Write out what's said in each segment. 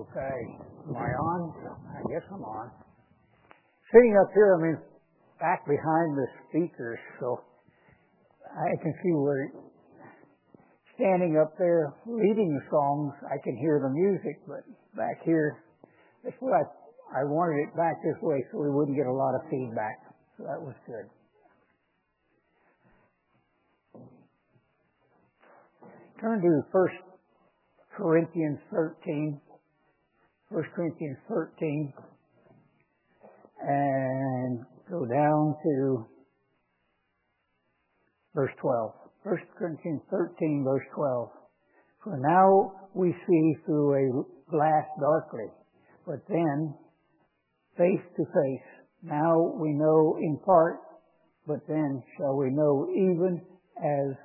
Okay. Am I on? I guess I'm on. Sitting up here, I mean, back behind the speakers, so I can see where standing up there leading the songs, I can hear the music, but back here, that's what I I wanted it back this way so we wouldn't get a lot of feedback. So that was good. Turn to First Corinthians 13. 1 Corinthians 13 and go down to verse 12. 1 Corinthians 13 verse 12. For now we see through a glass darkly, but then face to face. Now we know in part, but then shall we know even as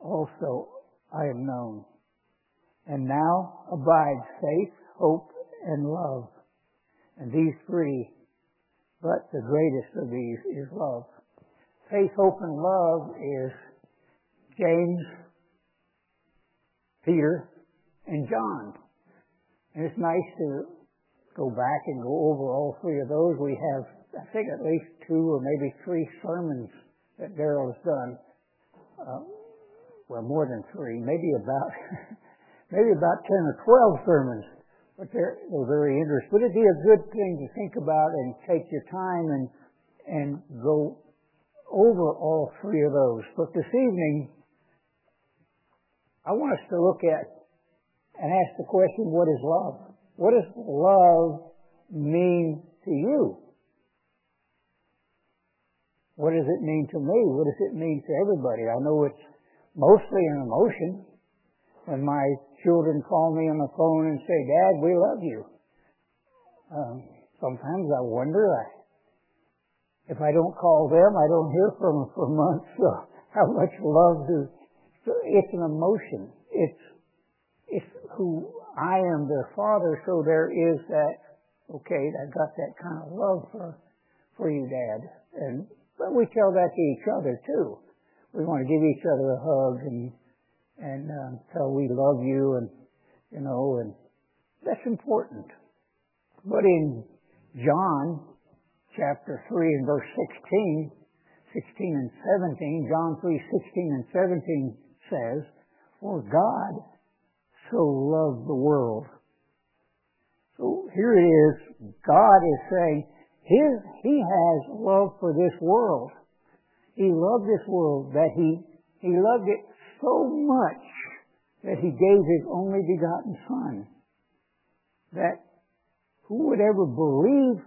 also I am known. And now abides faith, hope, and love. And these three, but the greatest of these is love. Faith, hope, and love is James, Peter, and John. And it's nice to go back and go over all three of those. We have, I think, at least two or maybe three sermons that Daryl has done. Uh, well, more than three, maybe about, maybe about ten or twelve sermons but they're, they're very interesting. But it'd be a good thing to think about and take your time and and go over all three of those. But this evening, I want us to look at and ask the question, what is love? What does love mean to you? What does it mean to me? What does it mean to everybody? I know it's mostly an emotion. When my children call me on the phone and say, Dad, we love you. Um, sometimes I wonder I, if I don't call them, I don't hear from them for months. So how much love do? So it's an emotion. It's it's who I am, their father. So there is that. Okay, I got that kind of love for for you, Dad. And but we tell that to each other too. We want to give each other a hug and and um, tell we love you and you know and that's important. But in John chapter 3 and verse 16, 16 and 17, John 3, 16 and 17 says, For God so loved the world. So here it is, God is saying, his, He has love for this world. He loved this world that He, He loved it so much that he gave his only begotten Son, that who would ever believe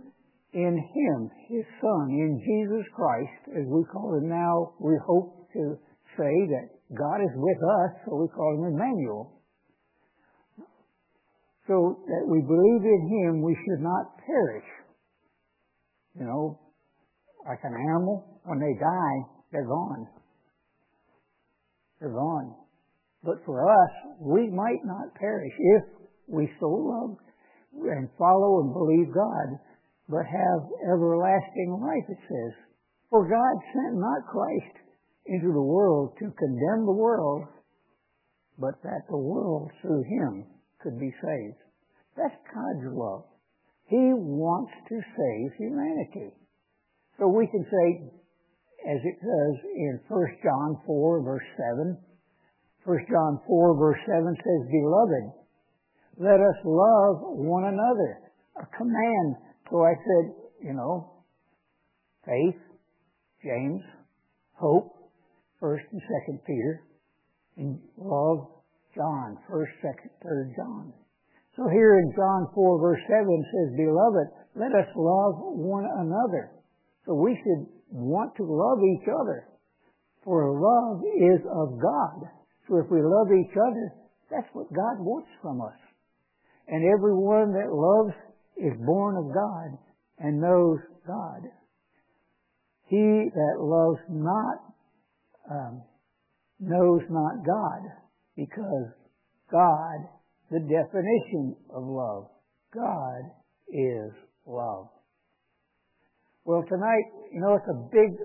in him, his Son, in Jesus Christ, as we call him now, we hope to say that God is with us, so we call him Emmanuel. So that we believe in him, we should not perish. You know, like an animal, when they die, they're gone they're gone. But for us, we might not perish if we so love and follow and believe God, but have everlasting life, it says. For God sent not Christ into the world to condemn the world, but that the world through him could be saved. That's God's love. He wants to save humanity. So we can say, as it says in 1 John 4 verse 7. 1 John 4 verse 7 says, Beloved, let us love one another. A command. So I said, you know, faith, James, hope, 1st and 2nd Peter, and love, John, 1st, 2nd, 3rd John. So here in John 4 verse 7 says, Beloved, let us love one another. So we should want to love each other. For love is of God. So if we love each other, that's what God wants from us. And everyone that loves is born of God and knows God. He that loves not um, knows not God because God, the definition of love, God is love. Well, tonight, you know, it's a big,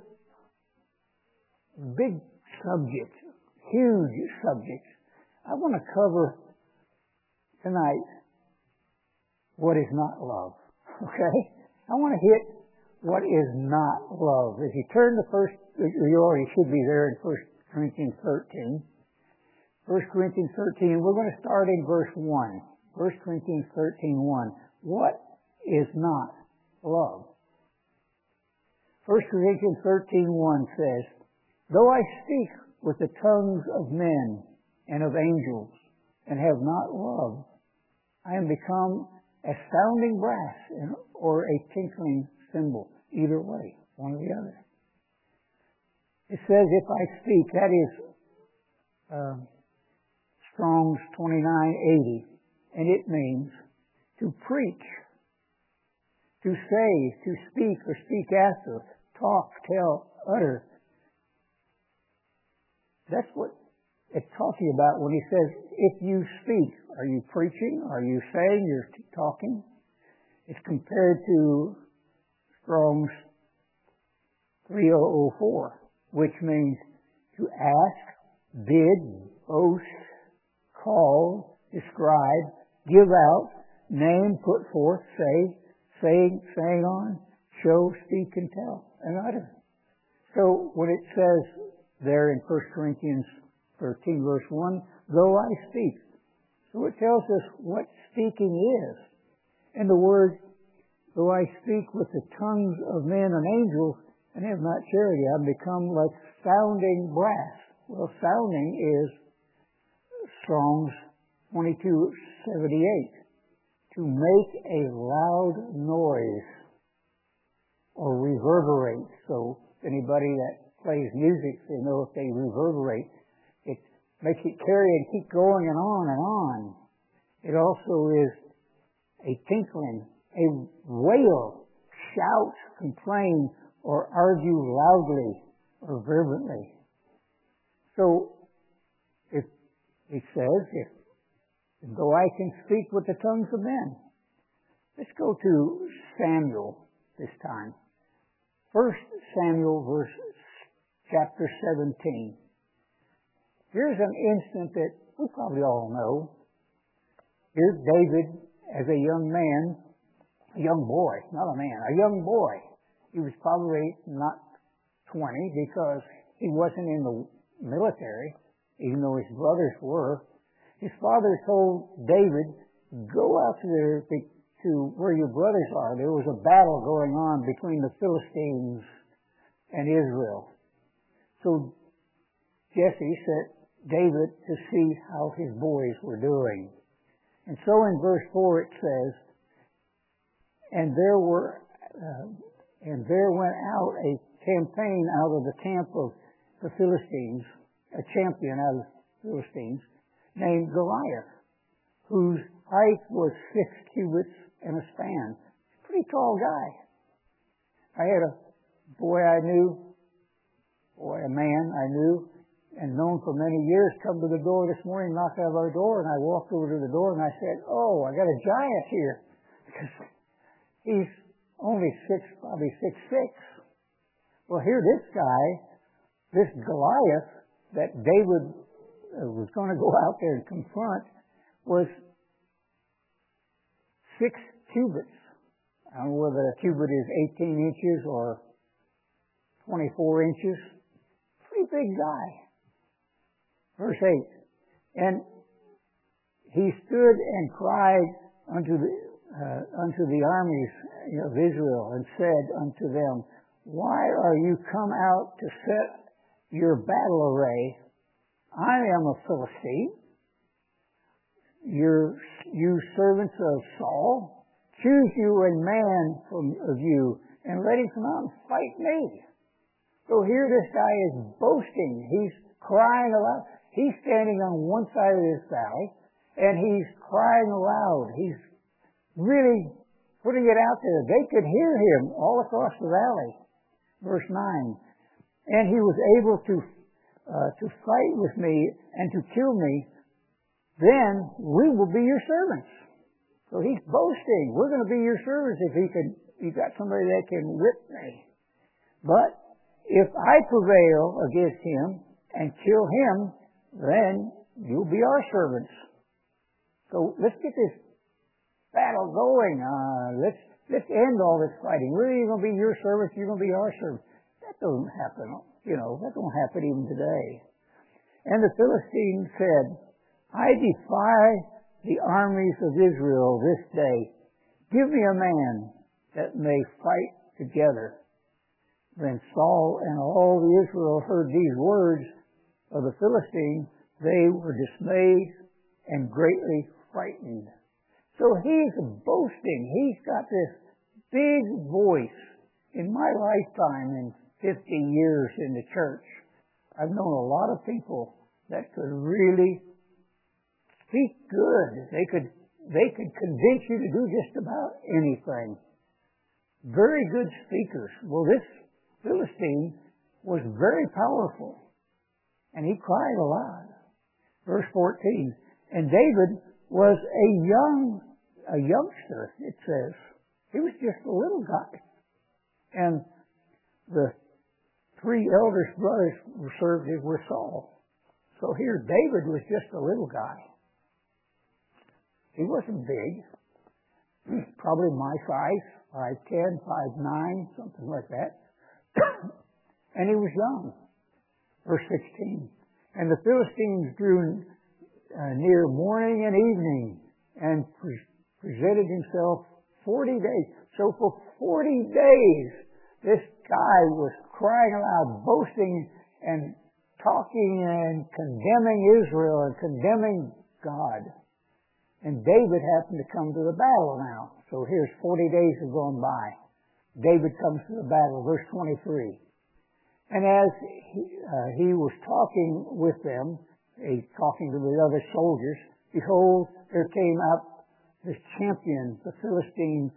big subject, huge subject. I want to cover tonight what is not love. Okay? I want to hit what is not love. If you turn to first, you already should be there in 1 Corinthians 13. 1 Corinthians 13, we're going to start in verse 1. 1 Corinthians 13, 1. What is not love? 1 Corinthians 13, 1 says, Though I speak with the tongues of men and of angels and have not love, I am become a sounding brass or a tinkling cymbal. Either way, one or the other. It says, if I speak, that is uh, Strong's 2980, and it means to preach, to say, to speak or speak after, talk, tell, utter. That's what it's talking about when he says, if you speak. Are you preaching? Are you saying? You're talking? It's compared to Strong's 3004, which means to ask, bid, boast, call, describe, give out, name, put forth, say, saying, saying on, show, speak, and tell, and utter. So when it says there in 1 Corinthians 13 verse 1, though I speak. So it tells us what speaking is. And the word Though I speak with the tongues of men and angels and have not charity, I've become like sounding brass. Well, sounding is Strong's 2278. To make a loud noise or reverberate. So anybody that plays music, they know if they reverberate, it makes it carry and keep going and on and on. It also is a tinkling a wail, shout, complain, or argue loudly or fervently. So, if it says, if though I can speak with the tongues of men, let's go to Samuel this time. First Samuel verse chapter 17. Here's an instant that we probably all know. Here's David as a young man a young boy, not a man, a young boy. He was probably not 20 because he wasn't in the military, even though his brothers were. His father told David, go out to, the, to where your brothers are. There was a battle going on between the Philistines and Israel. So Jesse sent David to see how his boys were doing. And so in verse 4 it says, and there were, uh, and there went out a campaign out of the camp of the Philistines, a champion out of the Philistines, named Goliath, whose height was six cubits and a span. Pretty tall guy. I had a boy I knew, boy, a man I knew, and known for many years, come to the door this morning, knock at our door, and I walked over to the door and I said, "Oh, I got a giant here," because He's only six, probably six six. Well, here this guy, this Goliath that David uh, was going to go out there and confront, was six cubits. I don't know whether a cubit is 18 inches or 24 inches. Pretty big guy. Verse 8. And he stood and cried unto the, uh, unto the armies of Israel and said unto them, Why are you come out to set your battle array? I am a Philistine. Your, you servants of Saul, choose you a man from of you and let him come out and fight me. So here this guy is boasting. He's crying aloud. He's standing on one side of this valley and he's crying aloud. He's really putting it out there. They could hear him all across the valley. Verse 9. And he was able to, uh, to fight with me and to kill me. Then we will be your servants. So he's boasting. We're going to be your servants if he can, you've got somebody that can whip me. But if I prevail against him and kill him, then you'll be our servants. So let's get this battle going. Uh, let's let's end all this fighting. We're either going to be your servants, you're going to be our servants. That doesn't happen. You know, that don't happen even today. And the Philistine said, I defy the armies of Israel this day. Give me a man that may fight together. When Saul and all the Israel heard these words of the Philistine, they were dismayed and greatly frightened. So he's boasting. He's got this big voice. In my lifetime, in 50 years in the church, I've known a lot of people that could really speak good. They could, they could convince you to do just about anything. Very good speakers. Well, this Philistine was very powerful. And he cried a lot. Verse 14. And David was a young, a youngster, it says. He was just a little guy. And the three eldest brothers served with Saul. So here David was just a little guy. He wasn't big. Probably my size, five ten, five nine, something like that. and he was young. Verse 16. And the Philistines drew uh, near morning and evening and pre- presented himself 40 days. So for 40 days, this guy was crying aloud, boasting and talking and condemning Israel and condemning God. And David happened to come to the battle now. So here's 40 days have gone by. David comes to the battle, verse 23. And as he, uh, he was talking with them, he talking to the other soldiers, behold, there came up this champion, the Philistine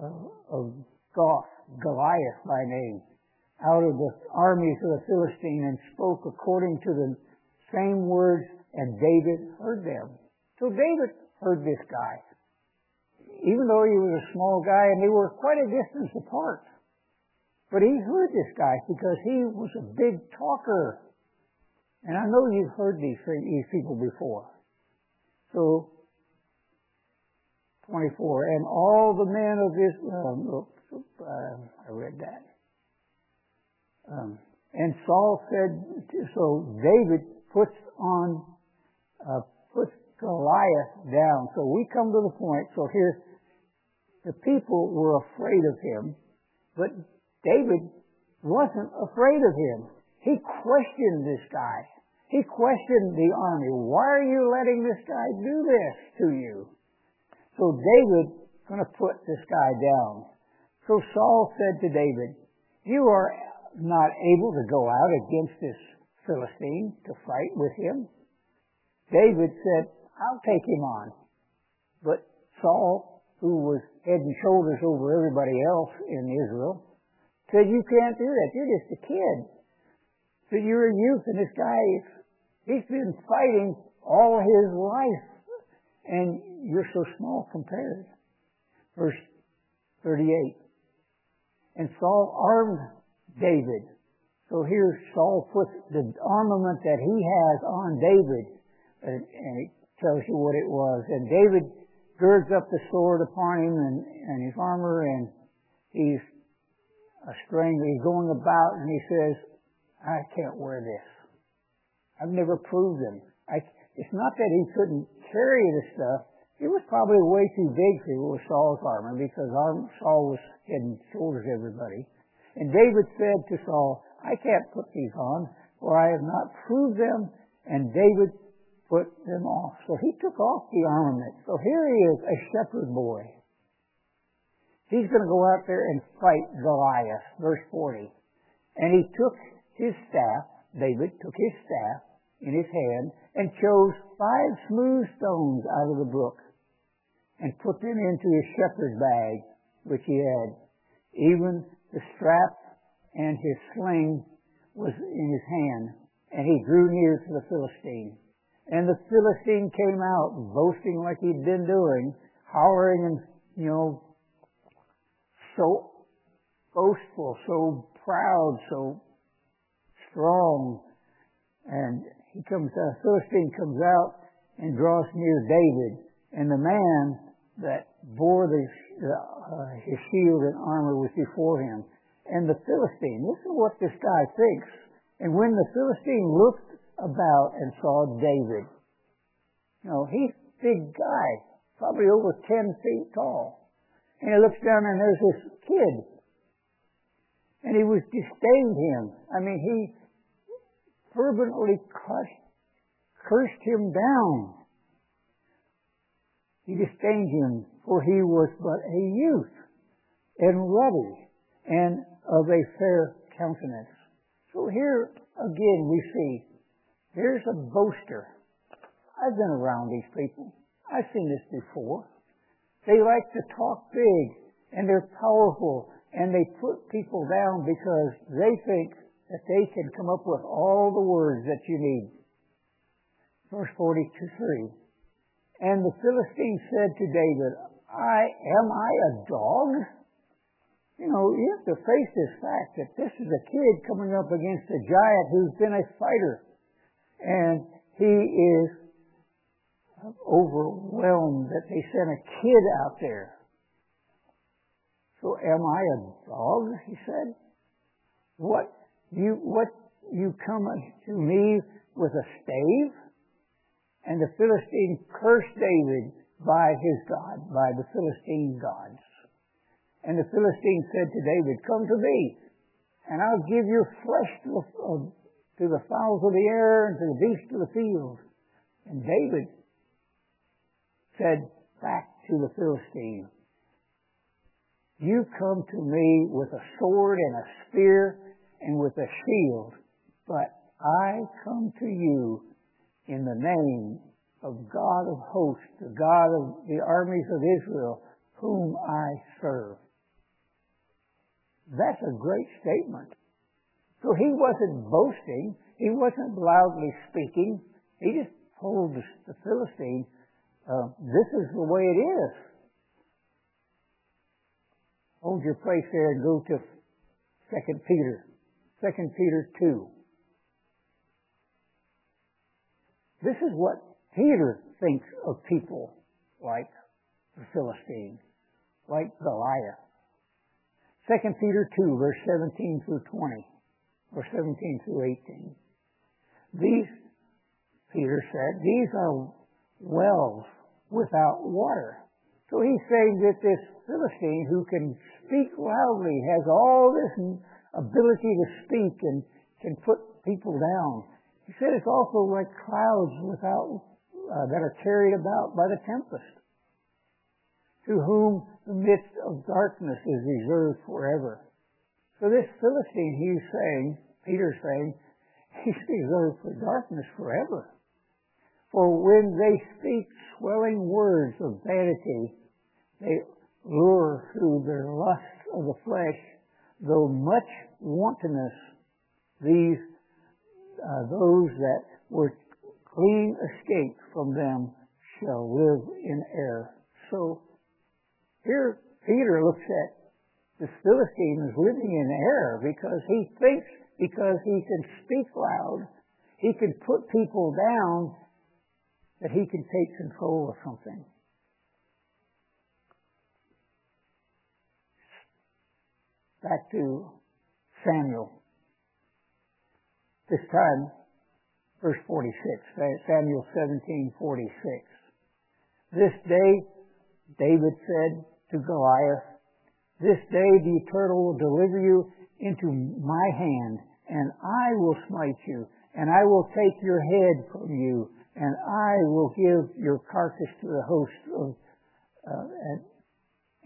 uh, of Gath, Goliath by name, out of the armies of the Philistine and spoke according to the same words, and David heard them. So David heard this guy. Even though he was a small guy and they were quite a distance apart. But he heard this guy because he was a big talker. And I know you've heard these, these people before. So, 24. And all the men of Israel, um, uh, I read that. Um, and Saul said, so David puts on, uh, puts Goliath down. So we come to the point, so here, the people were afraid of him, but David wasn't afraid of him. He questioned this guy. He questioned the army. Why are you letting this guy do this to you? So David going to put this guy down. So Saul said to David, you are not able to go out against this Philistine to fight with him. David said, I'll take him on. But Saul, who was head and shoulders over everybody else in Israel, said, you can't do that. You're just a kid. Said, you're a youth and this guy, he's been fighting all his life and you're so small compared. Verse 38. And Saul armed David. So here Saul puts the armament that he has on David, and it tells you what it was. And David girds up the sword upon him and, and his armor, and he's a stranger. He's going about and he says, I can't wear this. I've never proved them. I, it's not that he couldn't carry the stuff. It was probably way too big for Saul's armor because Saul was head shoulders everybody. And David said to Saul, I can't put these on, for I have not proved them. And David put them off. So he took off the armament. So here he is, a shepherd boy. He's going to go out there and fight Goliath, verse 40. And he took his staff, David took his staff in his hand and chose five smooth stones out of the brook and put them into his shepherd's bag which he had. Even the strap and his sling was in his hand, and he drew near to the Philistine. And the Philistine came out, boasting like he'd been doing, hollering and, you know, so boastful, so proud, so strong. And he comes, the Philistine comes out and draws near David. And the man that bore the, uh, his shield and armor was before him. And the Philistine, this is what this guy thinks. And when the Philistine looked about and saw David, you know, he's a big guy, probably over 10 feet tall. And he looks down and there's this kid. And he was disdained him. I mean, he fervently crushed, cursed him down. He disdained him, for he was but a youth, and ruddy, and of a fair countenance. So here again we see, here's a boaster. I've been around these people. I've seen this before. They like to talk big, and they're powerful, and they put people down because they think that they can come up with all the words that you need. Verse 42 3. And the Philistine said to David, I, am I a dog? You know, you have to face this fact that this is a kid coming up against a giant who's been a fighter. And he is overwhelmed that they sent a kid out there. So am I a dog? He said. What you what you come to me with a stave? And the Philistine cursed David by his God, by the Philistine gods. And the Philistine said to David, Come to me, and I'll give your flesh uh, to the fowls of the air and to the beasts of the field. And David said back to the Philistine, You come to me with a sword and a spear and with a shield, but I come to you in the name of God of hosts, the God of the armies of Israel, whom I serve. That's a great statement. So he wasn't boasting. He wasn't loudly speaking. He just told the Philistine, uh, this is the way it is. Hold your place there and go to 2 Peter. 2 Peter 2. This is what Peter thinks of people like the Philistine, like Goliath. 2 Peter 2, verse 17 through 20, or 17 through 18. These, Peter said, these are wells without water. So he's saying that this Philistine who can speak loudly, has all this ability to speak and can put people down, he said it's also like clouds without, uh, that are carried about by the tempest, to whom the midst of darkness is reserved forever. So this Philistine, he's saying, Peter's saying, he's reserved for darkness forever. For when they speak swelling words of vanity, they lure through their lust of the flesh, though much wantonness, these uh, those that were clean escaped from them shall live in error. So here Peter looks at the Philistine is living in error because he thinks because he can speak loud, he can put people down, that he can take control of something. Back to Samuel. This time, verse 46, Samuel 17, 46. This day, David said to Goliath, This day the Eternal will deliver you into my hand, and I will smite you, and I will take your head from you, and I will give your carcass to the host of, uh, and,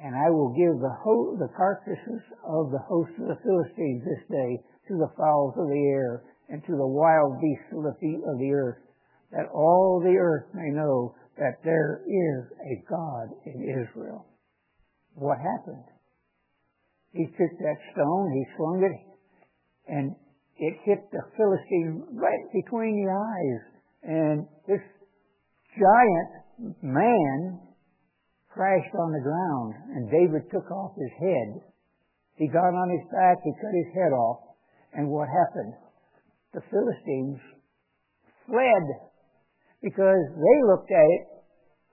and I will give the, ho- the carcasses of the host of the Philistines this day to the fowls of the air and to the wild beasts of the feet of the earth, that all the earth may know that there is a God in Israel. What happened? He took that stone, he swung it, and it hit the Philistine right between the eyes. And this giant man crashed on the ground, and David took off his head. He got on his back, he cut his head off, and what happened? the Philistines fled because they looked at it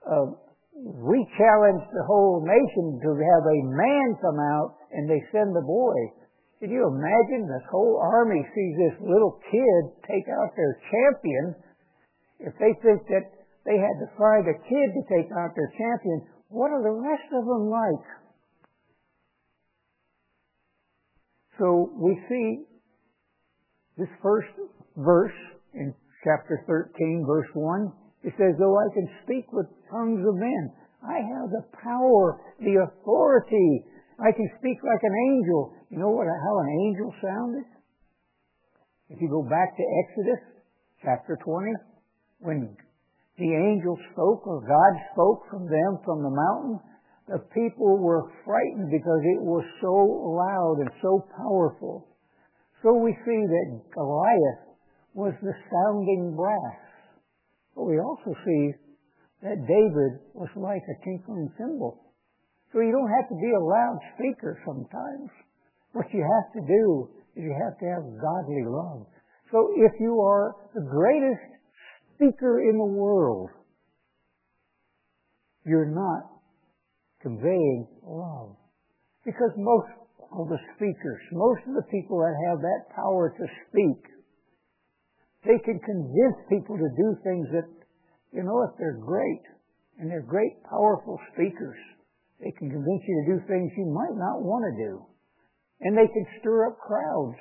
uh, we challenge the whole nation to have a man come out and they send the boy. Can you imagine this whole army sees this little kid take out their champion? If they think that they had to find a kid to take out their champion, what are the rest of them like? So we see this first verse in chapter 13, verse 1. It says, Though I can speak with tongues of men, I have the power, the authority. I can speak like an angel. You know what, how an angel sounded? If you go back to Exodus chapter 20, when the angel spoke or God spoke from them from the mountain, the people were frightened because it was so loud and so powerful. So we see that Goliath was the sounding brass. But we also see that David was like a tinkling cymbal. So you don't have to be a loudspeaker sometimes. What you have to do is you have to have godly love. So if you are the greatest speaker in the world, you're not conveying love. Because most of the speakers, most of the people that have that power to speak, they can convince people to do things that, you know, if they're great and they're great, powerful speakers, they can convince you to do things you might not want to do. And they can stir up crowds.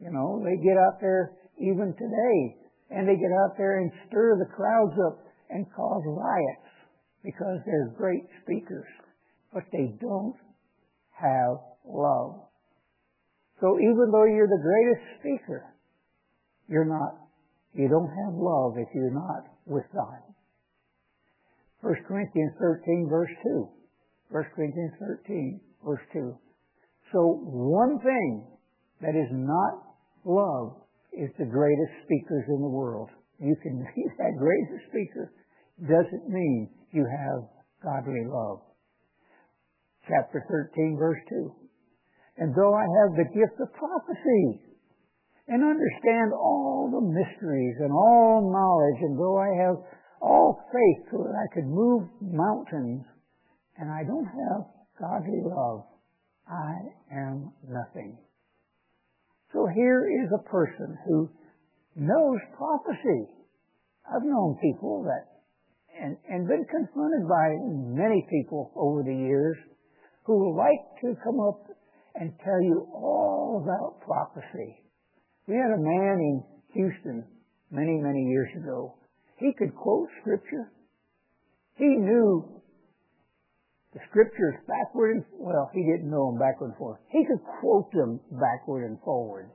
You know, they get out there even today and they get out there and stir the crowds up and cause riots because they're great speakers. But they don't have love. So even though you're the greatest speaker, you're not, you don't have love if you're not with God. 1 Corinthians 13 verse 2. 1 Corinthians 13 verse 2. So one thing that is not love is the greatest speakers in the world. You can be that greatest speaker doesn't mean you have godly love. Chapter 13 verse 2. And though I have the gift of prophecy and understand all the mysteries and all knowledge, and though I have all faith so that I could move mountains, and I don't have godly love, I am nothing. So here is a person who knows prophecy. I've known people that, and, and been confronted by many people over the years who like to come up and tell you all about prophecy. We had a man in Houston many, many years ago. He could quote scripture. He knew the scriptures backward and, well, he didn't know them backward and forward. He could quote them backward and forward.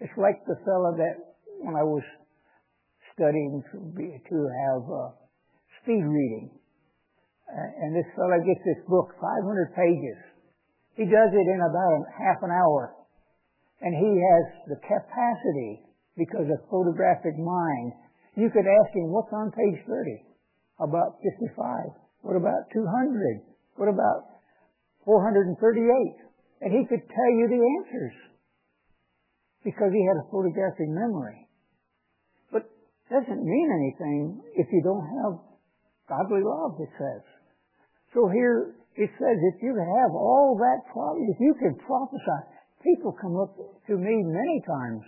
It's like the fellow that, when I was studying to, be, to have uh, speed reading, uh, and this fellow gets this book, 500 pages. He does it in about half an hour. And he has the capacity, because of photographic mind, you could ask him, what's on page 30? About 55? What about 200? What about 438? And he could tell you the answers because he had a photographic memory. But doesn't mean anything if you don't have godly love, it says. So here it says if you have all that, if you can prophesy, people come up to me many times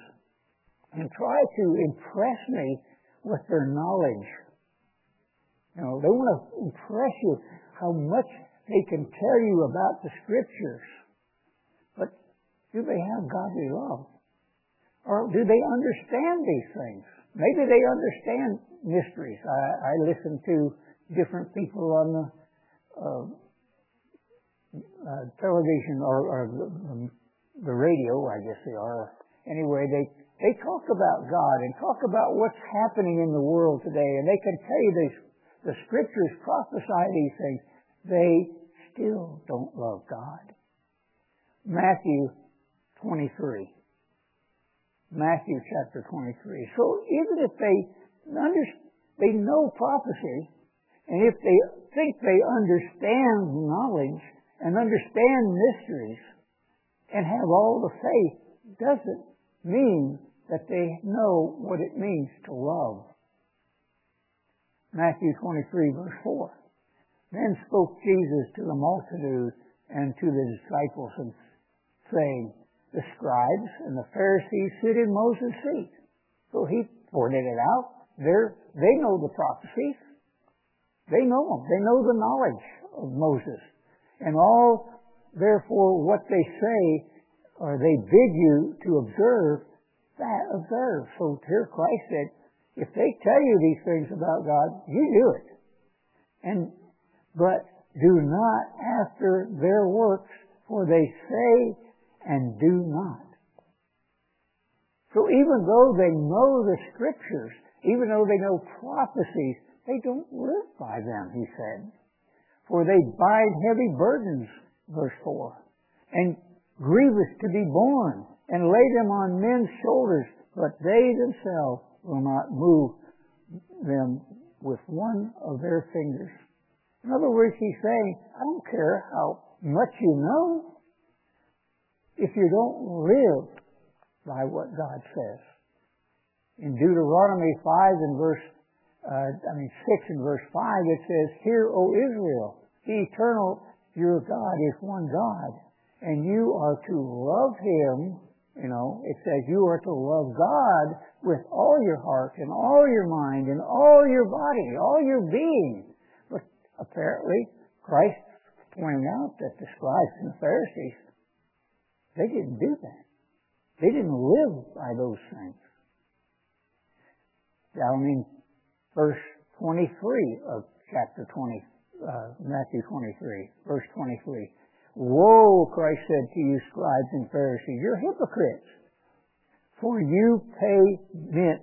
and try to impress me with their knowledge. You know, they want to impress you how much they can tell you about the scriptures. But do they have godly love? Or do they understand these things? Maybe they understand mysteries. I, I listen to different people on the uh, uh, television or, or the, the radio, I guess they are. Anyway, they they talk about God and talk about what's happening in the world today, and they can tell you these, the scriptures prophesy these things. They still don't love God. Matthew 23. Matthew chapter 23. So even if they under, they know prophecy, and if they think they understand knowledge and understand mysteries, and have all the faith doesn't mean that they know what it means to love. Matthew 23 verse 4. Then spoke Jesus to the multitude and to the disciples, and saying, The scribes and the Pharisees sit in Moses' seat. So he pointed it out. They're, they know the prophecies. They know them. They know the knowledge of Moses. And all, therefore, what they say, or they bid you to observe, that observe. So here Christ said, if they tell you these things about God, you do it. And, but do not after their works, for they say and do not. So even though they know the scriptures, even though they know prophecies, they don't live by them, he said. For they bind heavy burdens, verse 4, and grievous to be borne, and lay them on men's shoulders, but they themselves will not move them with one of their fingers. In other words, he's saying, I don't care how much you know if you don't live by what God says. In Deuteronomy 5 and verse, uh, I mean 6 and verse 5, it says, Hear, O Israel, the eternal, your God is one God, and you are to love Him, you know, it says you are to love God with all your heart and all your mind and all your body, all your being. But apparently, Christ pointing out that the scribes and the Pharisees, they didn't do that. They didn't live by those things. Down in verse 23 of chapter 20, uh, Matthew 23, verse 23. Woe, Christ said to you, scribes and Pharisees, you're hypocrites. For you pay mint,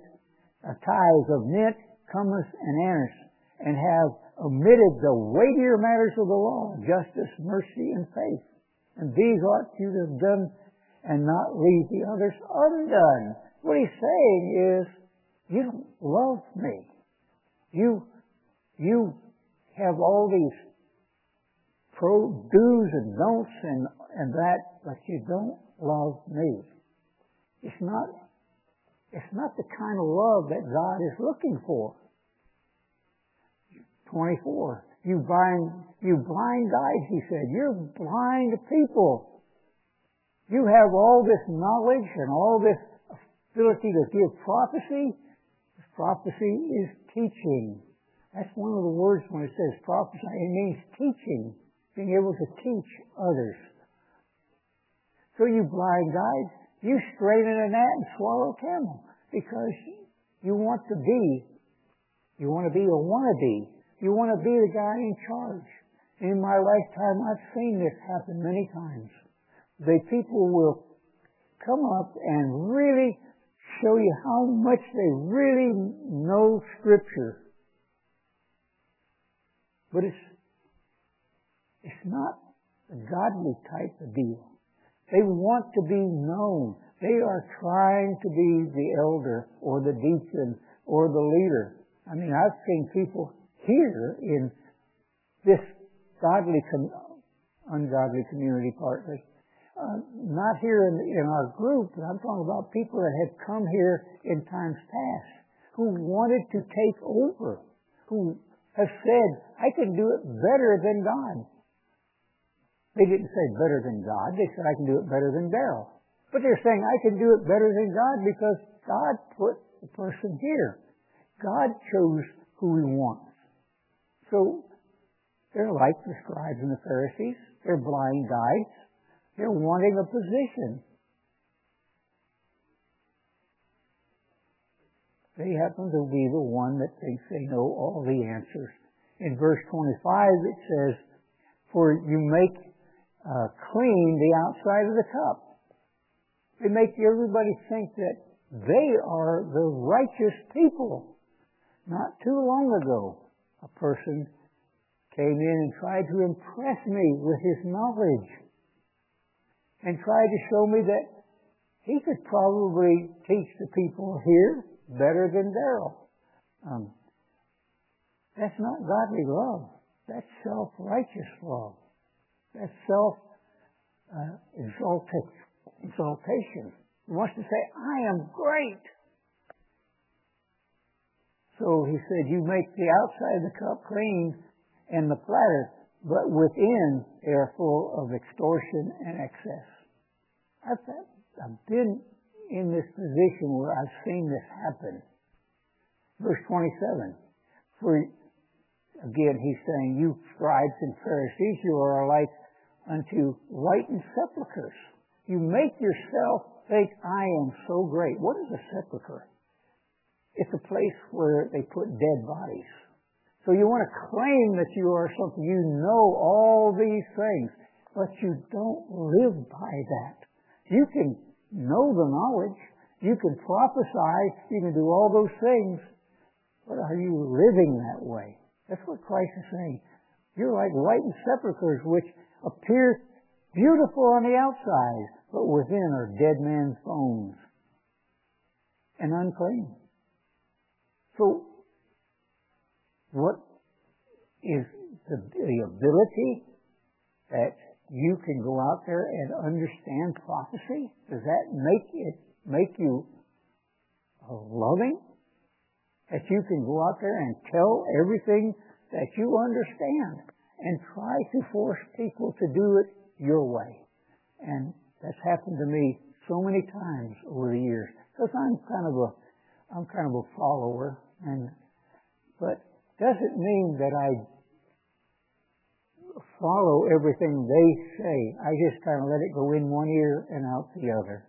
a tithe of mint, cumin, and anise, and have omitted the weightier matters of the law, justice, mercy, and faith. And these ought you to have done and not leave the others undone. What he's saying is, you don't love me. You, you have all these pro do's and don'ts and, and that, but you don't love me. It's not, it's not the kind of love that God is looking for. 24. You blind, you blind guys, he said. You're blind people. You have all this knowledge and all this ability to give prophecy. Prophecy is teaching. That's one of the words when it says prophecy. It means teaching, being able to teach others. So you blind guys, you straighten a gnat and swallow a camel because you want to be, you want to be or want to be. You want to be the guy in charge. In my lifetime, I've seen this happen many times the people will come up and really show you how much they really know Scripture. But it's, it's not a godly type of deal. They want to be known. They are trying to be the elder or the deacon or the leader. I mean, I've seen people here in this godly, ungodly community partly uh, not here in, in our group, but I'm talking about people that had come here in times past who wanted to take over, who have said, I can do it better than God. They didn't say better than God. They said, I can do it better than Daryl. But they're saying, I can do it better than God because God put the person here. God chose who he wants. So, they're like the scribes and the Pharisees. They're blind guides. They're wanting a position. They happen to be the one that thinks they know all the answers. In verse 25 it says, For you make uh, clean the outside of the cup. They make everybody think that they are the righteous people. Not too long ago, a person came in and tried to impress me with his knowledge and tried to show me that he could probably teach the people here better than Daryl. Um, that's not godly love. That's self-righteous love. Self uh, exaltation. He wants to say, I am great. So he said, you make the outside of the cup clean and the platter, but within they are full of extortion and excess. I've, I've been in this position where I've seen this happen. Verse 27. For, again, he's saying, You scribes and Pharisees, you are like unto whitened sepulchres. You make yourself think, I am so great. What is a sepulchre? It's a place where they put dead bodies. So you want to claim that you are something. You know all these things, but you don't live by that. You can know the knowledge. You can prophesy. You can do all those things. But are you living that way? That's what Christ is saying. You're like whitened sepulchres, which appear beautiful on the outside, but within are dead man's bones and unclean. So, what is the, the ability that you can go out there and understand prophecy? Does that make it make you loving? That you can go out there and tell everything that you understand and try to force people to do it your way. And that's happened to me so many times over the years. Because I'm kind of a I'm kind of a follower and but doesn't mean that I follow everything they say. I just kind of let it go in one ear and out the other.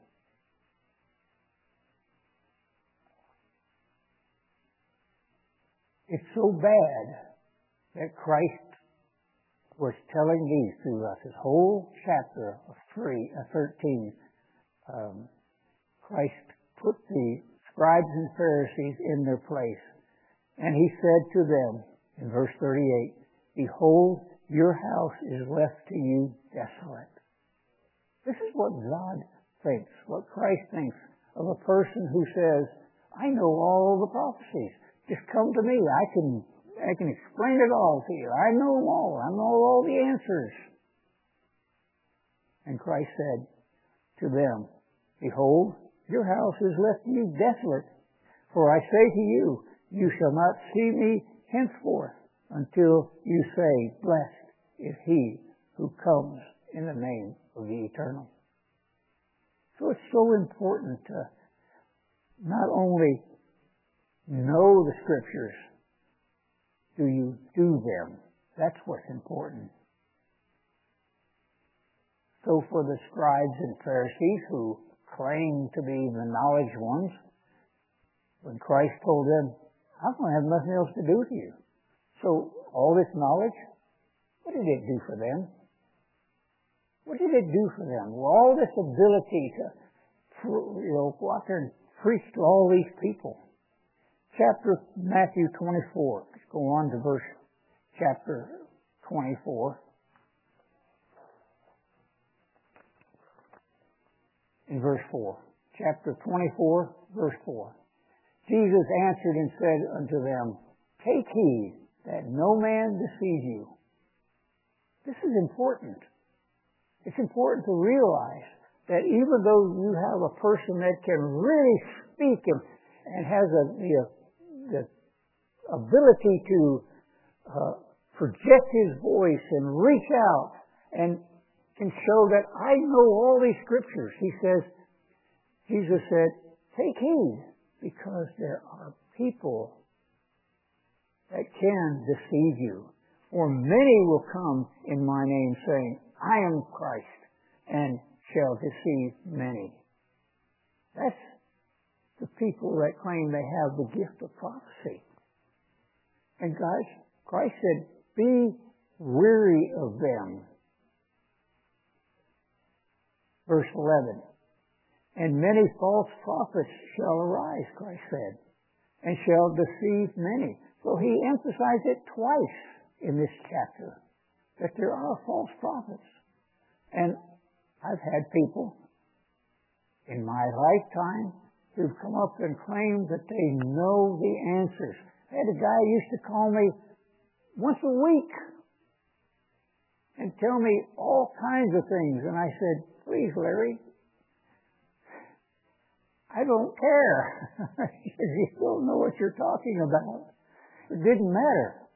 It's so bad that Christ was telling these to us, his whole chapter of three, uh, 13. Um, Christ put the scribes and Pharisees in their place. And he said to them in verse 38, Behold, your house is left to you desolate. This is what God thinks, what Christ thinks of a person who says, I know all the prophecies. Just come to me. I can, I can explain it all to you. I know all. I know all the answers. And Christ said to them, Behold, your house is left to you desolate. For I say to you, you shall not see me henceforth until you say, Blessed is he who comes in the name of the eternal. So it's so important to not only know the scriptures, do you do them? That's what's important. So for the scribes and Pharisees who claim to be the knowledge ones, when Christ told them, I'm going to have nothing else to do with you. So all this knowledge, what did it do for them? What did it do for them? Well, all this ability to, you know, go out there and preach to all these people. Chapter Matthew 24. Let's go on to verse chapter 24. In verse 4. Chapter 24, verse 4. Jesus answered and said unto them, Take heed that no man deceive you. This is important. It's important to realize that even though you have a person that can really speak and, and has a, the, ability to uh, project his voice and reach out and can show that I know all these scriptures, he says, Jesus said, take heed because there are people that can deceive you. For many will come in my name saying, I am Christ, and shall deceive many. That's the people that claim they have the gift of prophecy. And guys, Christ said, be weary of them. Verse 11. And many false prophets shall arise, Christ said, and shall deceive many. So he emphasized it twice in this chapter that there are false prophets. And I've had people in my lifetime who've come up and claimed that they know the answers. I had a guy who used to call me once a week and tell me all kinds of things. And I said, please, Larry, I don't care. you don't know what you're talking about. It didn't matter.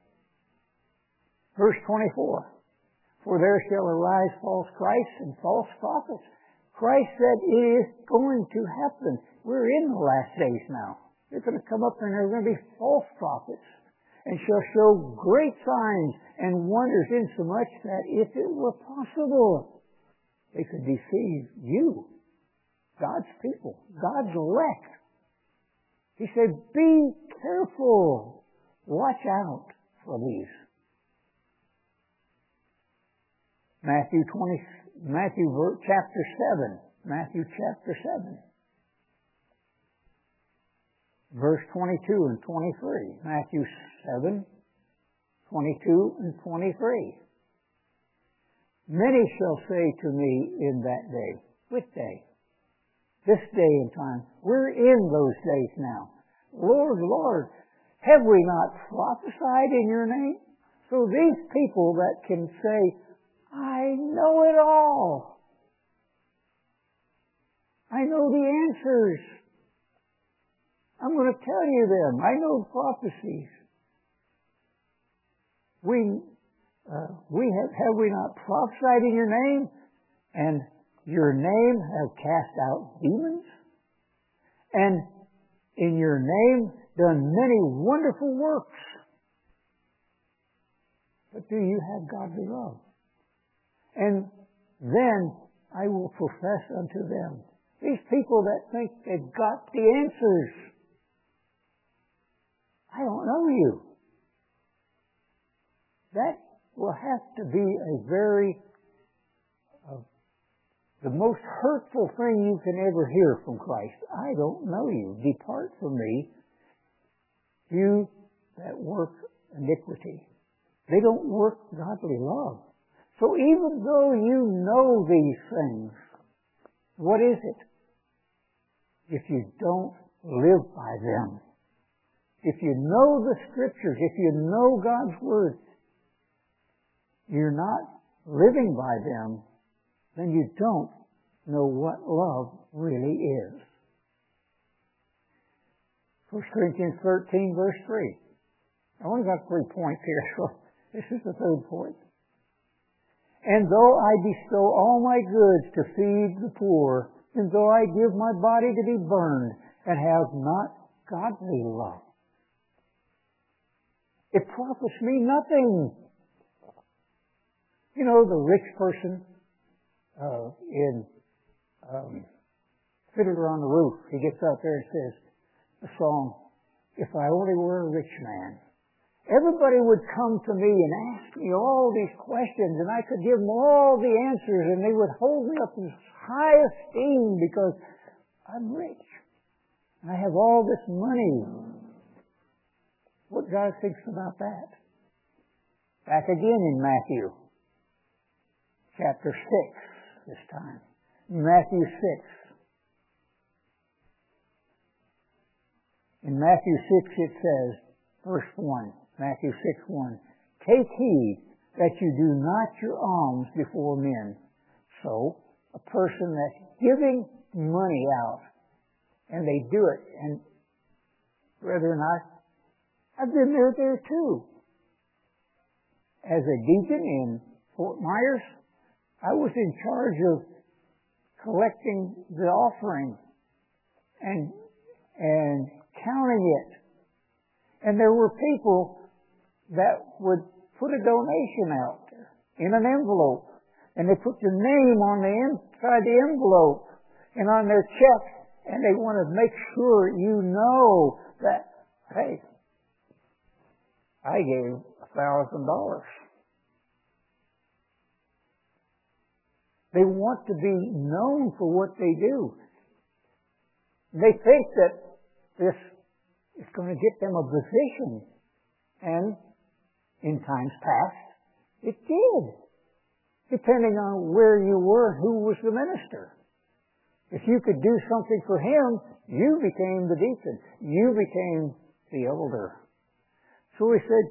Verse 24. For there shall arise false Christs and false prophets. Christ said it is going to happen. We're in the last days now. They're going to come up and there are going to be false prophets and shall show great signs and wonders insomuch that if it were possible, they could deceive you, God's people, God's elect. He said, be careful. Watch out for these. Matthew 20, Matthew chapter 7. Matthew chapter 7. Verse 22 and 23. Matthew 7, 22 and 23. Many shall say to me in that day, which day? This day and time. We're in those days now. Lord, Lord, have we not prophesied in your name? So these people that can say, I know it all. I know the answers. I'm going to tell you them. I know prophecies. We, uh, we have, have we not prophesied in your name? And your name have cast out demons? And in your name done many wonderful works? But do you have godly love? And then I will profess unto them. These people that think they've got the answers. I don't know you. That will have to be a very, uh, the most hurtful thing you can ever hear from Christ. I don't know you. Depart from me, you that work iniquity. They don't work godly love. So even though you know these things, what is it? If you don't live by them, if you know the scriptures, if you know God's Word, you're not living by them, then you don't know what love really is. 1 Corinthians 13 verse 3. I only got three points here, so this is the third point. And though I bestow all my goods to feed the poor, and though I give my body to be burned, and have not godly love, it profits me nothing. You know, the rich person uh, in um, Fiddler on the Roof, he gets out there and says, the song, If I Only Were a Rich Man. Everybody would come to me and ask me all these questions, and I could give them all the answers, and they would hold me up in high esteem because I'm rich. I have all this money. What God thinks about that? Back again in Matthew, chapter 6 this time. Matthew 6. In Matthew 6 it says, verse 1, Matthew 6 1. Take heed that you do not your alms before men. So, a person that's giving money out, and they do it, and whether or not, I've been there there too. As a deacon in Fort Myers, I was in charge of collecting the offering and and counting it. And there were people that would put a donation out there in an envelope. And they put your name on the inside the envelope and on their check. And they want to make sure you know that, hey, I gave a thousand dollars. They want to be known for what they do. They think that this is going to get them a position. And in times past. It did, depending on where you were, who was the minister. If you could do something for him, you became the deacon. You became the elder. So he said,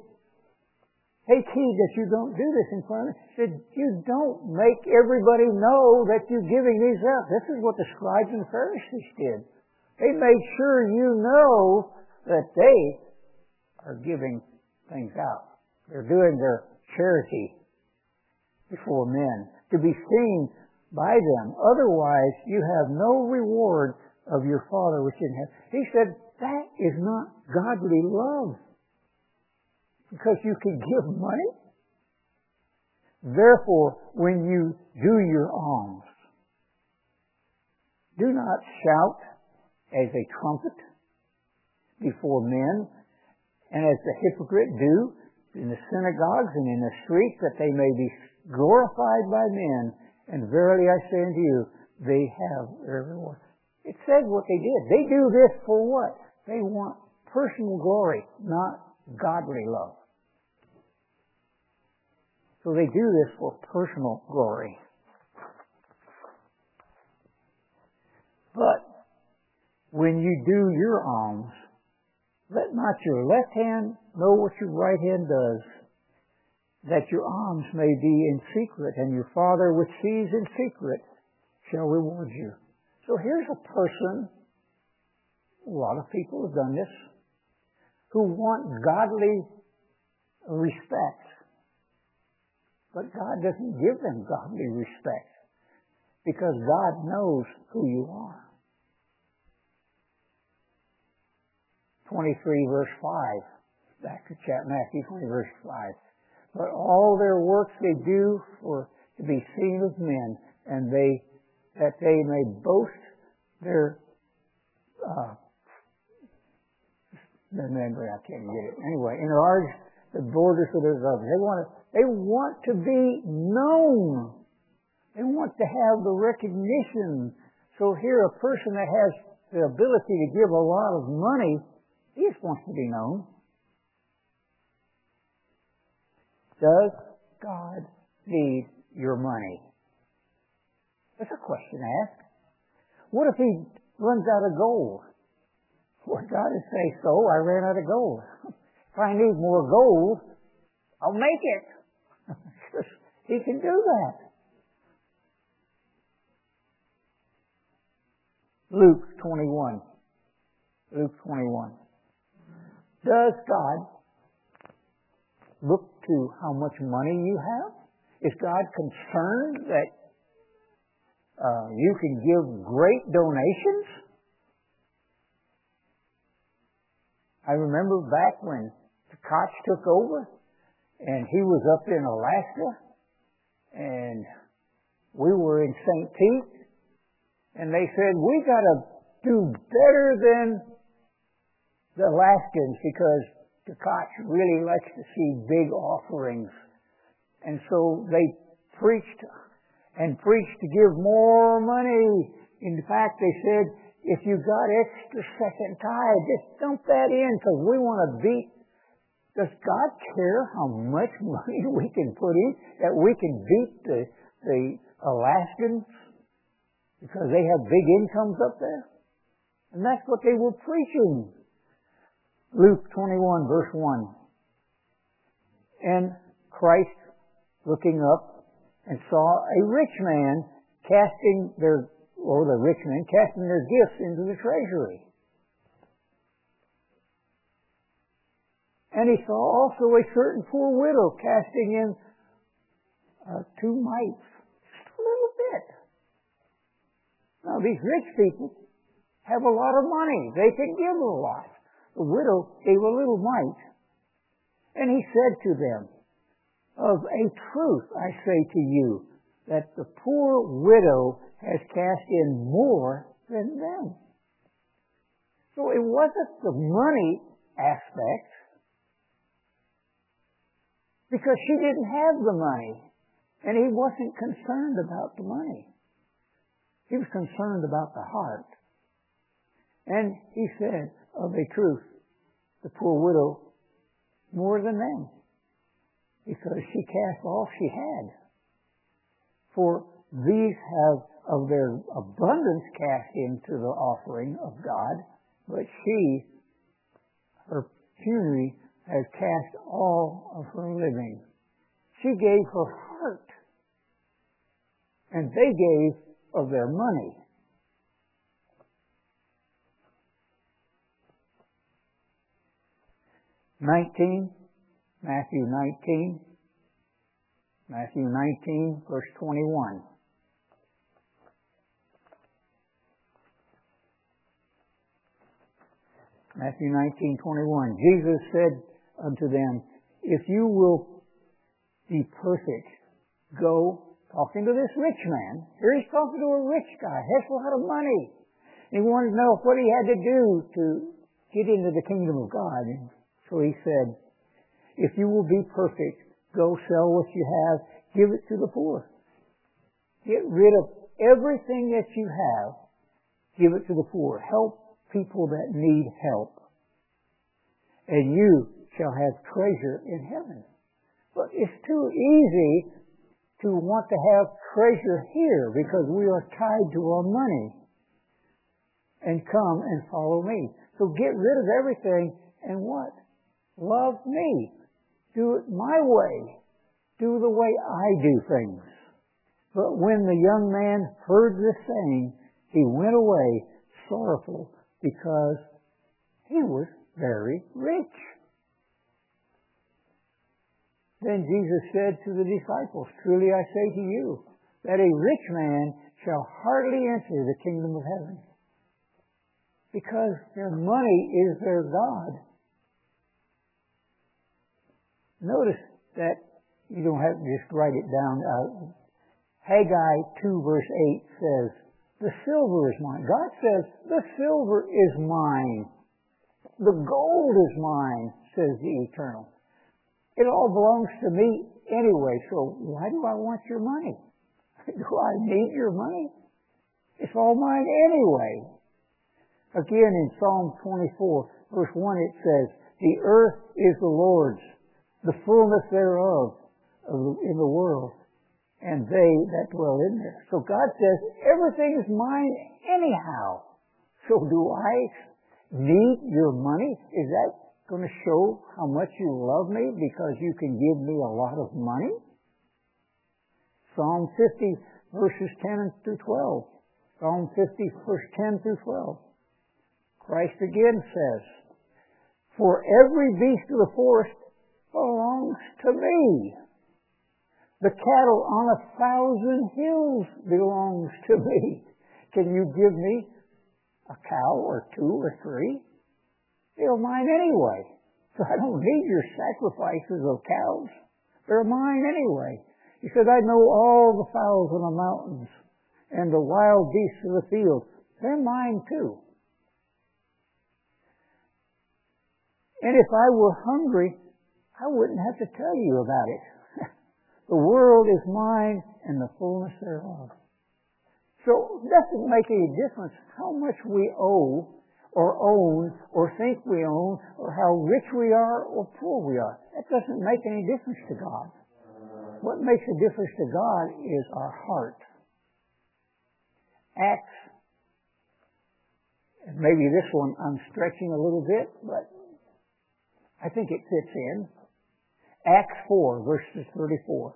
Take heed that you don't do this in front of said, You don't make everybody know that you're giving these out. This is what the scribes and Pharisees did. They made sure you know that they are giving things out. They're doing their charity before men, to be seen by them. Otherwise, you have no reward of your Father which is in heaven. He said, that is not godly love. Because you can give money. Therefore, when you do your alms, do not shout as a trumpet before men, and as the hypocrite do in the synagogues and in the streets, that they may be glorified by men. And verily I say unto you, they have their reward. It says what they did. They do this for what? They want personal glory, not godly love. So they do this for personal glory. But when you do your alms, let not your left hand know what your right hand does, that your alms may be in secret, and your Father which sees in secret shall reward you. So here's a person, a lot of people have done this, who want godly respect. But God doesn't give them godly respect because God knows who you are. 23 verse 5. Back to chapter Matthew 20 verse 5. But all their works they do for to be seen of men, and they that they may boast their uh, the memory I can't get it. Anyway, enlarge the borders of their government. They want to they want to be known. They want to have the recognition. So here a person that has the ability to give a lot of money he just wants to be known. Does God need your money? That's a question to ask. What if he runs out of gold? Well, God would say, so I ran out of gold. If I need more gold, I'll make it. He can do that. Luke 21. Luke 21. Does God look to how much money you have? Is God concerned that uh, you can give great donations? I remember back when Tkach took over and he was up in Alaska and we were in St. Pete and they said, we got to do better than the Alaskans because the Tkach really likes to see big offerings. And so they preached and preached to give more money. In fact, they said, if you got extra second tithe, just dump that in because we want to beat. Does God care how much money we can put in that we can beat the, the Alaskans because they have big incomes up there? And that's what they were preaching. Luke 21 verse 1. And Christ looking up and saw a rich man casting their, or the rich men casting their gifts into the treasury. And he saw also a certain poor widow casting in uh, two mites. Just a little bit. Now these rich people have a lot of money. They can give a lot the widow gave a little mite. And he said to them, Of a truth I say to you, that the poor widow has cast in more than them. So it wasn't the money aspect, because she didn't have the money, and he wasn't concerned about the money. He was concerned about the heart. And he said, of a truth, the poor widow more than them, because she cast all she had. For these have of their abundance cast into the offering of God, but she, her penury, has cast all of her living. She gave her heart, and they gave of their money. 19, Matthew 19. Matthew 19, verse 21. Matthew 19, 21. Jesus said unto them, If you will be perfect, go, talking to this rich man. Here he's talking to a rich guy, has a lot of money. He wanted to know what he had to do to get into the kingdom of God. So he said, If you will be perfect, go sell what you have, give it to the poor. Get rid of everything that you have, give it to the poor. Help people that need help. And you shall have treasure in heaven. But it's too easy to want to have treasure here because we are tied to our money. And come and follow me. So get rid of everything and what? Love me. Do it my way. Do the way I do things. But when the young man heard this saying, he went away sorrowful because he was very rich. Then Jesus said to the disciples, Truly I say to you, that a rich man shall hardly enter the kingdom of heaven. Because their money is their God. Notice that you don't have to just write it down. Uh, Haggai 2 verse 8 says, the silver is mine. God says, the silver is mine. The gold is mine, says the eternal. It all belongs to me anyway, so why do I want your money? do I need your money? It's all mine anyway. Again, in Psalm 24, verse 1, it says, The earth is the Lord's, the fullness thereof in the world, and they that dwell in there. So God says, everything is mine anyhow. So do I need your money? Is that going to show how much you love me because you can give me a lot of money? Psalm 50 verses 10 through 12. Psalm 50 verse 10 through 12. Christ again says, For every beast of the forest belongs to me. The cattle on a thousand hills belongs to me. Can you give me a cow or two or three? They're mine anyway. So I don't need your sacrifices of cows. They're mine anyway. He said, I know all the fowls on the mountains and the wild beasts of the field. They're mine too. And if I were hungry, I wouldn't have to tell you about it. The world is mine and the fullness thereof. So it doesn't make any difference how much we owe or own or think we own or how rich we are or poor we are. That doesn't make any difference to God. What makes a difference to God is our heart. Acts, maybe this one I'm stretching a little bit, but I think it fits in. Acts 4, verses 34.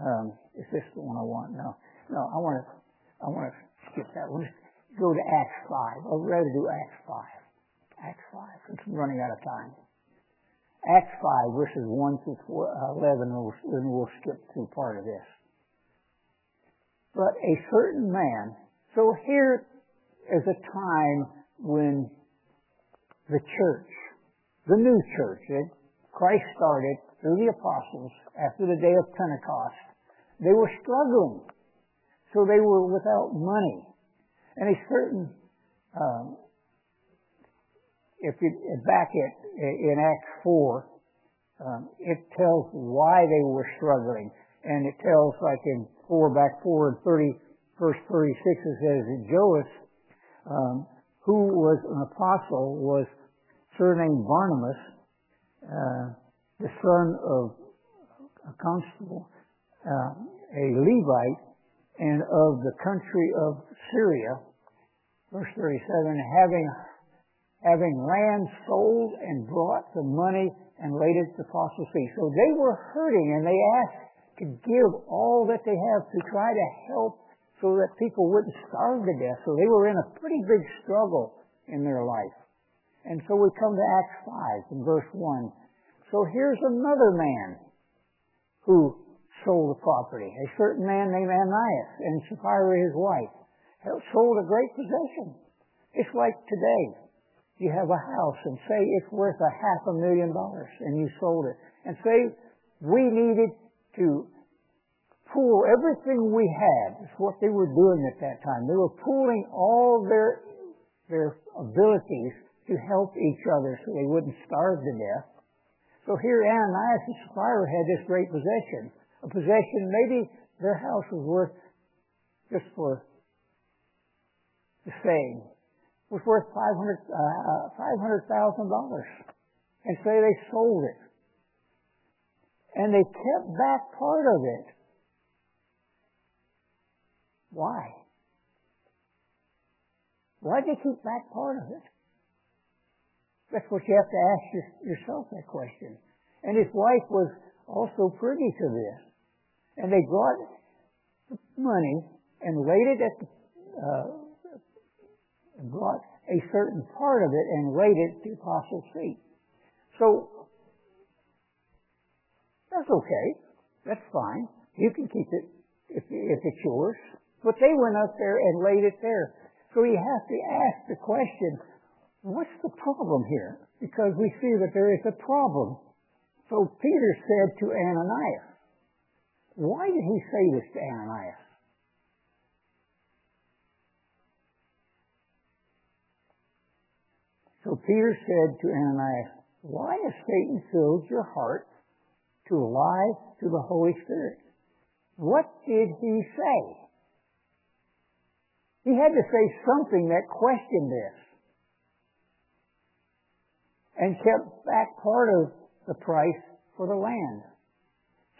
Um, is this the one I want? No. No, I want to, I want to skip that one. Go to Acts 5. I'd rather do Acts 5. Acts 5, since I'm running out of time. Acts 5, verses 1 through 11, and we'll skip through part of this. But a certain man, so here is a time when the church, the new church, that Christ started through the apostles after the day of Pentecost. They were struggling. So they were without money. And a certain, um, if you back it in Acts 4, um, it tells why they were struggling. And it tells, like in 4, back 4 and 30, verse 36, it says that Joas, um, who was an apostle, was surnamed Barnabas, uh, the son of a constable, uh, a Levite, and of the country of Syria. Verse 37, having, having land sold and brought the money and laid it the apostles' feet. So they were hurting and they asked to give all that they have to try to help so that people wouldn't starve to death. So they were in a pretty big struggle in their life. And so we come to Acts 5 in verse 1. So here's another man who sold the property. A certain man named Ananias and Sapphira, his wife, sold a great possession. It's like today. You have a house and say it's worth a half a million dollars and you sold it. And say we needed to pool everything we had. It's what they were doing at that time. They were pooling all their, their abilities to help each other so they wouldn't starve to death. So here Ananias and Sapphira had this great possession. A possession, maybe their house was worth, just for the same, was worth $500,000. Uh, $500, and say they sold it. And they kept back part of it. Why? Why did they keep back part of it? That's what you have to ask your, yourself that question. And his wife was also privy to this. And they brought money and laid it at the, uh, brought a certain part of it and laid it at the apostles' feet. So, that's okay. That's fine. You can keep it if, if it's yours. But they went up there and laid it there. So you have to ask the question, what's the problem here? Because we see that there is a problem. So Peter said to Ananias, why did he say this to Ananias? So Peter said to Ananias, why has Satan filled your heart to lie to the Holy Spirit? What did he say? He had to say something that questioned this and kept back part of the price for the land.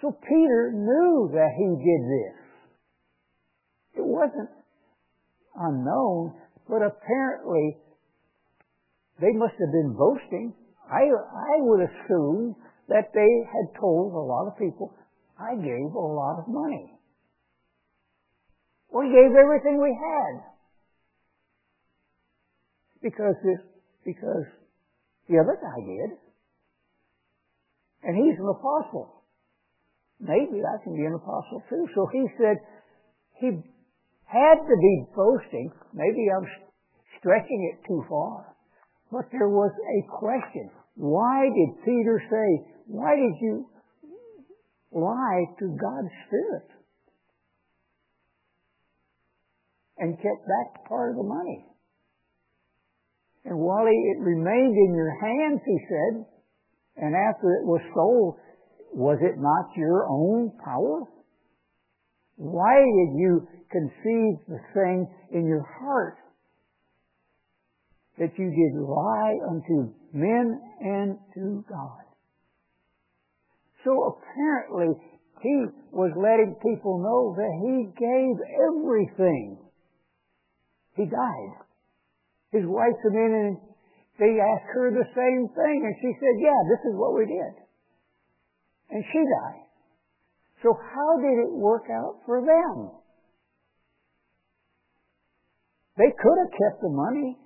So Peter knew that he did this. It wasn't unknown, but apparently they must have been boasting. I, I would assume that they had told a lot of people, I gave a lot of money. We gave everything we had. Because this, because the other guy did. And he's an apostle. Maybe I can be an apostle too. So he said he had to be boasting. Maybe I'm stretching it too far. But there was a question. Why did Peter say, why did you lie to God's Spirit? And kept back part of the money. And while it remained in your hands, he said, and after it was sold, was it not your own power? Why did you conceive the thing in your heart that you did lie unto men and to God? So apparently, he was letting people know that he gave everything. He died. His wife came in and they asked her the same thing, and she said, Yeah, this is what we did. And she died. So how did it work out for them? They could have kept the money.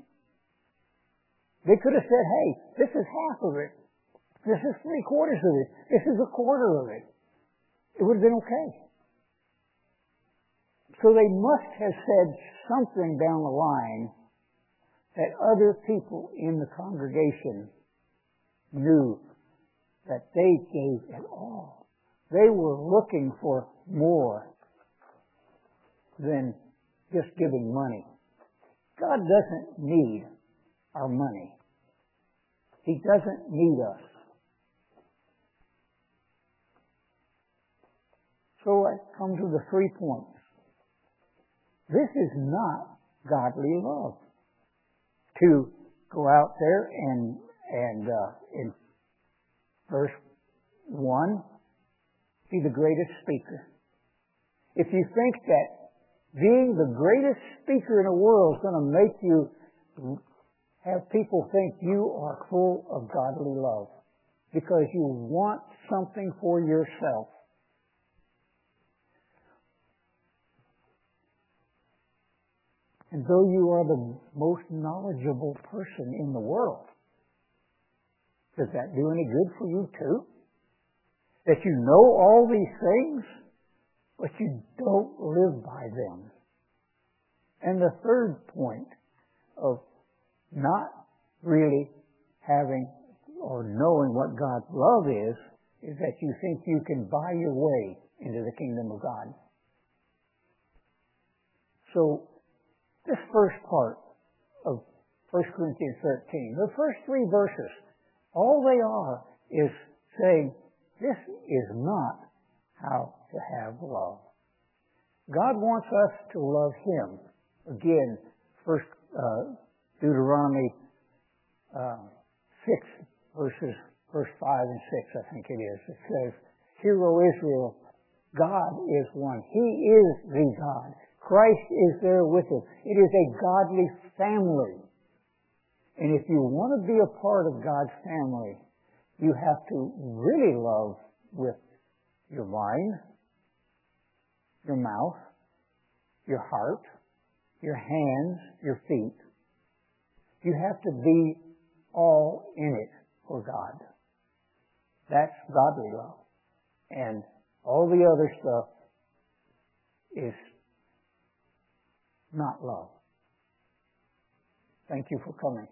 They could have said, hey, this is half of it. This is three quarters of it. This is a quarter of it. It would have been okay. So they must have said something down the line that other people in the congregation knew that they gave it all. They were looking for more than just giving money. God doesn't need our money. He doesn't need us. So I come to the three points. This is not godly love to go out there and and uh, in verse one, be the greatest speaker. If you think that being the greatest speaker in the world is going to make you have people think you are full of godly love because you want something for yourself. And though you are the most knowledgeable person in the world, does that do any good for you too? That you know all these things? but you don't live by them. And the third point of not really having or knowing what God's love is, is that you think you can buy your way into the kingdom of God. So, this first part of 1 Corinthians 13, the first three verses, all they are is saying, this is not how to have love. God wants us to love Him. Again, first uh, Deuteronomy uh, 6 verses, verse 5 and 6, I think it is. It says, Hear, O Israel, God is one. He is the God. Christ is there with us. It is a godly family. And if you want to be a part of God's family, you have to really love with your mind, your mouth, your heart, your hands, your feet. You have to be all in it for God. That's godly love. And all the other stuff is not love. Thank you for coming.